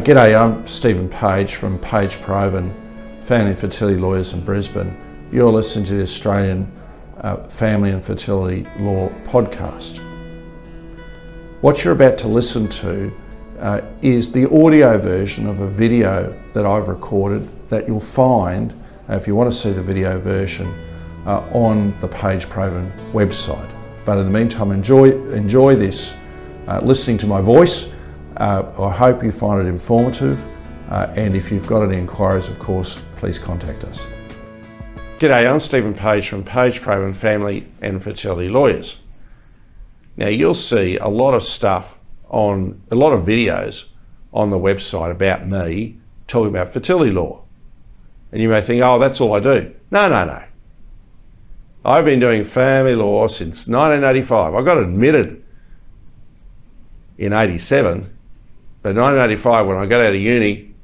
G'day, I'm Stephen Page from Page Provan, Family and Fertility Lawyers in Brisbane. You're listening to the Australian uh, Family and Fertility Law podcast. What you're about to listen to uh, is the audio version of a video that I've recorded that you'll find, uh, if you want to see the video version, uh, on the Page Provan website. But in the meantime, enjoy, enjoy this uh, listening to my voice. Uh, I hope you find it informative. Uh, and if you've got any inquiries, of course, please contact us. G'day, I'm Stephen Page from Page Provan Family and Fertility Lawyers. Now, you'll see a lot of stuff on a lot of videos on the website about me talking about fertility law. And you may think, oh, that's all I do. No, no, no. I've been doing family law since 1985. I got admitted in 87, but 1985, when I got out of uni,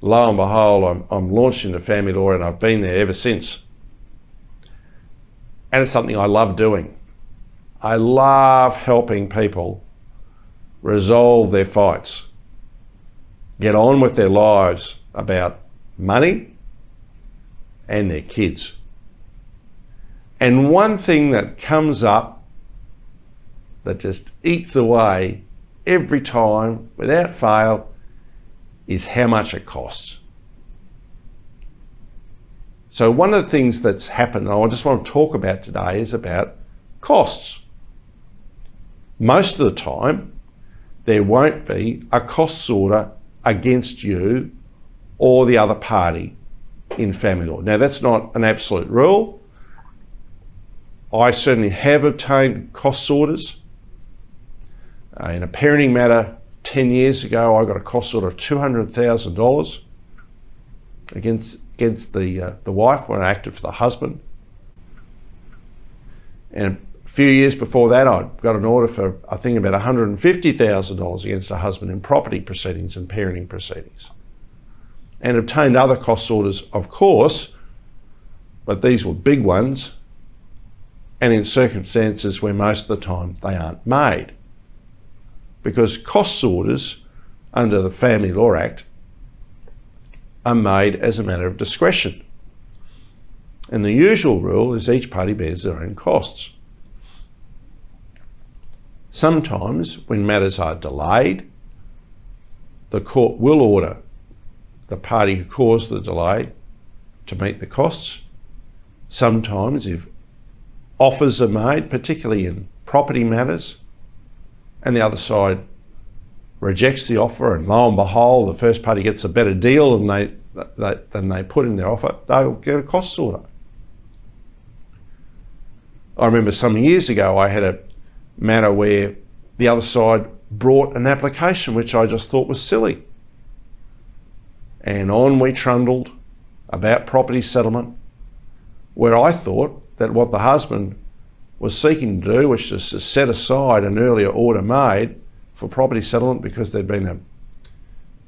lo and behold, I'm, I'm launched into family law and I've been there ever since. And it's something I love doing. I love helping people resolve their fights, get on with their lives about money and their kids. And one thing that comes up that just eats away every time without fail is how much it costs. So, one of the things that's happened, and I just want to talk about today, is about costs. Most of the time, there won't be a costs order against you or the other party in family law. Now, that's not an absolute rule. I certainly have obtained costs orders. Uh, in a parenting matter 10 years ago, I got a cost order of $200,000 against, against the, uh, the wife when I acted for the husband. And a few years before that, I got an order for, I think, about $150,000 against a husband in property proceedings and parenting proceedings. And obtained other cost orders, of course, but these were big ones and in circumstances where most of the time they aren't made. Because cost orders under the Family Law Act are made as a matter of discretion. And the usual rule is each party bears their own costs. Sometimes, when matters are delayed, the court will order the party who caused the delay to meet the costs. Sometimes, if offers are made, particularly in property matters, and the other side rejects the offer, and lo and behold, the first party gets a better deal than they, than they put in their offer, they'll get a costs order. I remember some years ago I had a matter where the other side brought an application which I just thought was silly. And on we trundled about property settlement, where I thought that what the husband was seeking to do, which is to set aside an earlier order made for property settlement because there'd been a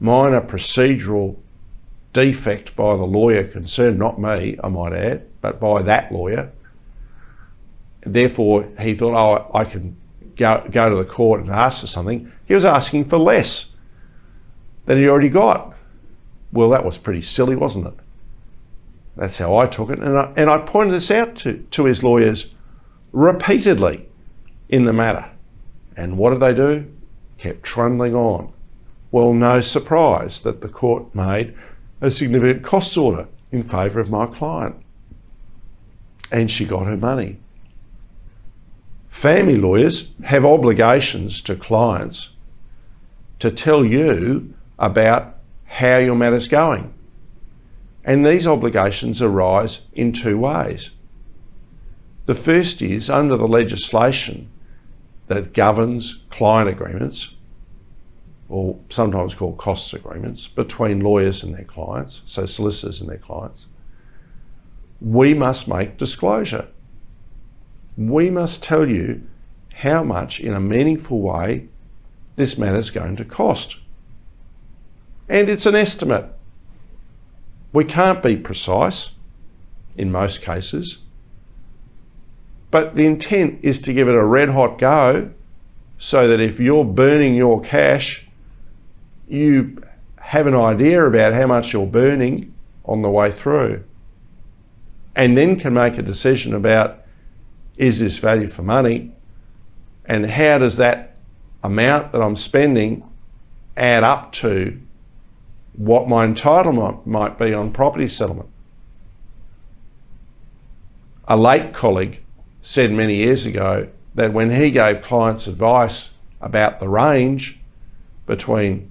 minor procedural defect by the lawyer concerned, not me, I might add, but by that lawyer. Therefore, he thought, oh, I can go, go to the court and ask for something, he was asking for less than he already got. Well, that was pretty silly, wasn't it? That's how I took it. And I, and I pointed this out to, to his lawyers repeatedly in the matter. And what did they do? Kept trundling on. Well, no surprise that the court made a significant costs order in favour of my client. And she got her money. Family lawyers have obligations to clients to tell you about how your matter's going. And these obligations arise in two ways. The first is under the legislation that governs client agreements, or sometimes called costs agreements, between lawyers and their clients, so solicitors and their clients, we must make disclosure we must tell you how much in a meaningful way this matter is going to cost. And it's an estimate. We can't be precise in most cases, but the intent is to give it a red hot go so that if you're burning your cash, you have an idea about how much you're burning on the way through, and then can make a decision about is this value for money and how does that amount that I'm spending add up to what my entitlement might be on property settlement. A late colleague said many years ago that when he gave clients advice about the range between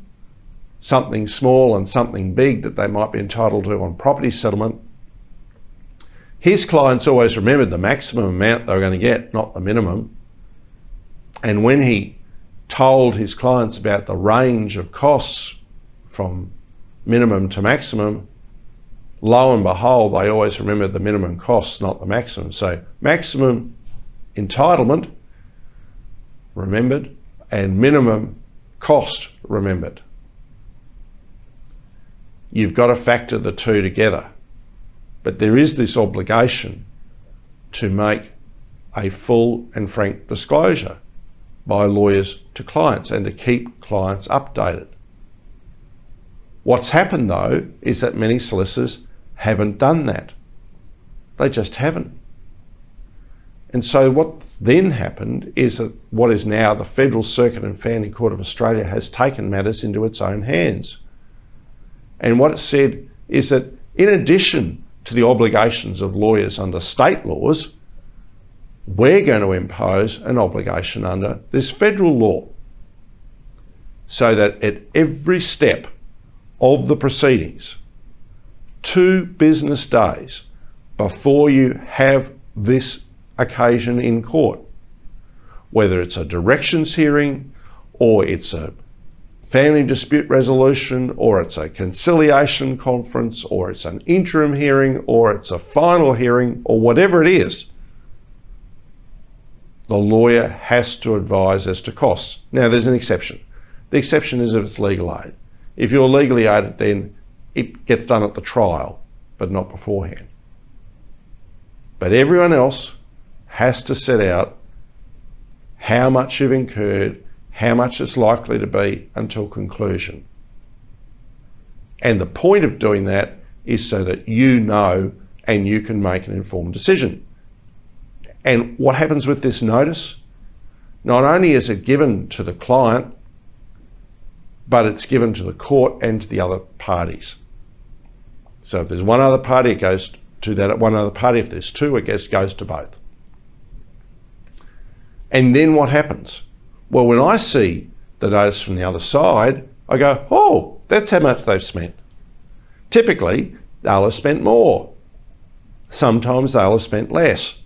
something small and something big that they might be entitled to on property settlement, his clients always remembered the maximum amount they were going to get, not the minimum. And when he told his clients about the range of costs from minimum to maximum, lo and behold, they always remember the minimum costs, not the maximum. So, maximum entitlement remembered and minimum cost remembered. You've got to factor the two together. But there is this obligation to make a full and frank disclosure by lawyers to clients and to keep clients updated. What's happened though is that many solicitors haven't done that. They just haven't. And so what then happened is that what is now the Federal Circuit and Family Court of Australia has taken matters into its own hands. And what it said is that in addition to the obligations of lawyers under state laws, we're going to impose an obligation under this federal law. So that at every step of the proceedings, two business days before you have this occasion in court, whether it's a directions hearing or it's a family dispute resolution, or it's a conciliation conference, or it's an interim hearing, or it's a final hearing, or whatever it is, the lawyer has to advise as to costs. Now, there's an exception. The exception is if it's legal aid. If you're legally aided, then it gets done at the trial, but not beforehand. But everyone else has to set out how much you've incurred how much it's likely to be until conclusion. And the point of doing that is so that you know and you can make an informed decision. And what happens with this notice? Not only is it given to the client, but it's given to the court and to the other parties. So if there's one other party, it goes to that one other party. If there's two, it goes, goes to both. And then what happens? Well, when I see the notice from the other side, I go, oh, that's how much they've spent. Typically, they'll have spent more. Sometimes they'll have spent less.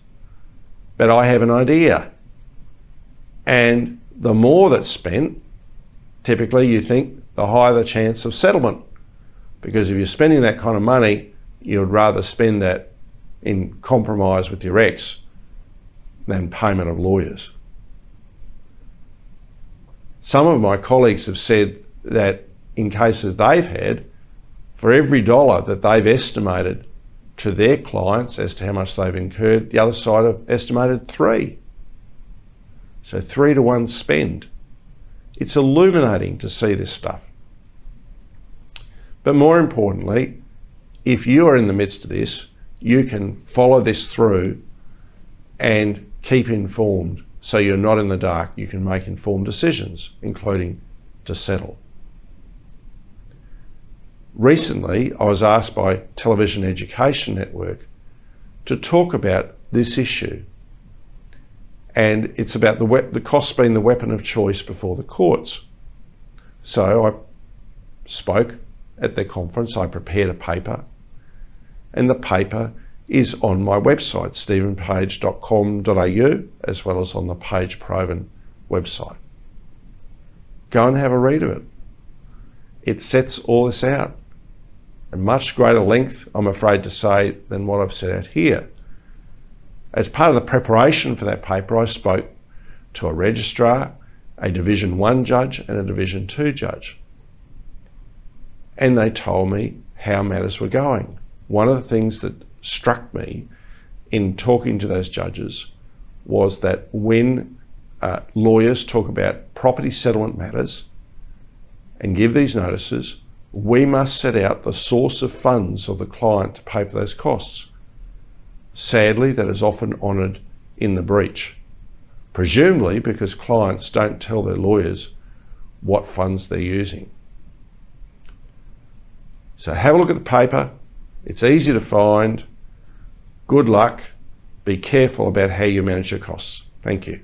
But I have an idea. And the more that's spent, typically you think the higher the chance of settlement. Because if you're spending that kind of money, you'd rather spend that in compromise with your ex than payment of lawyers. Some of my colleagues have said that in cases they've had, for every dollar that they've estimated to their clients as to how much they've incurred, the other side have estimated three. So three to one spend. It's illuminating to see this stuff. But more importantly, if you are in the midst of this, you can follow this through and keep informed so you're not in the dark. You can make informed decisions, including to settle. Recently, I was asked by Television Education Network to talk about this issue. And it's about the, we- the cost being the weapon of choice before the courts. So I spoke at their conference, I prepared a paper, and the paper is on my website, stephenpage.com.au, as well as on the Page Provan website. Go and have a read of it. It sets all this out at much greater length, I'm afraid to say, than what I've set out here. As part of the preparation for that paper, I spoke to a registrar, a Division 1 judge, and a Division 2 judge. And they told me how matters were going. One of the things that struck me in talking to those judges was that when uh, lawyers talk about property settlement matters and give these notices, we must set out the source of funds of the client to pay for those costs. Sadly, that is often honoured in the breach, presumably because clients don't tell their lawyers what funds they're using. So have a look at the paper. It's easy to find. Good luck. Be careful about how you manage your costs. Thank you.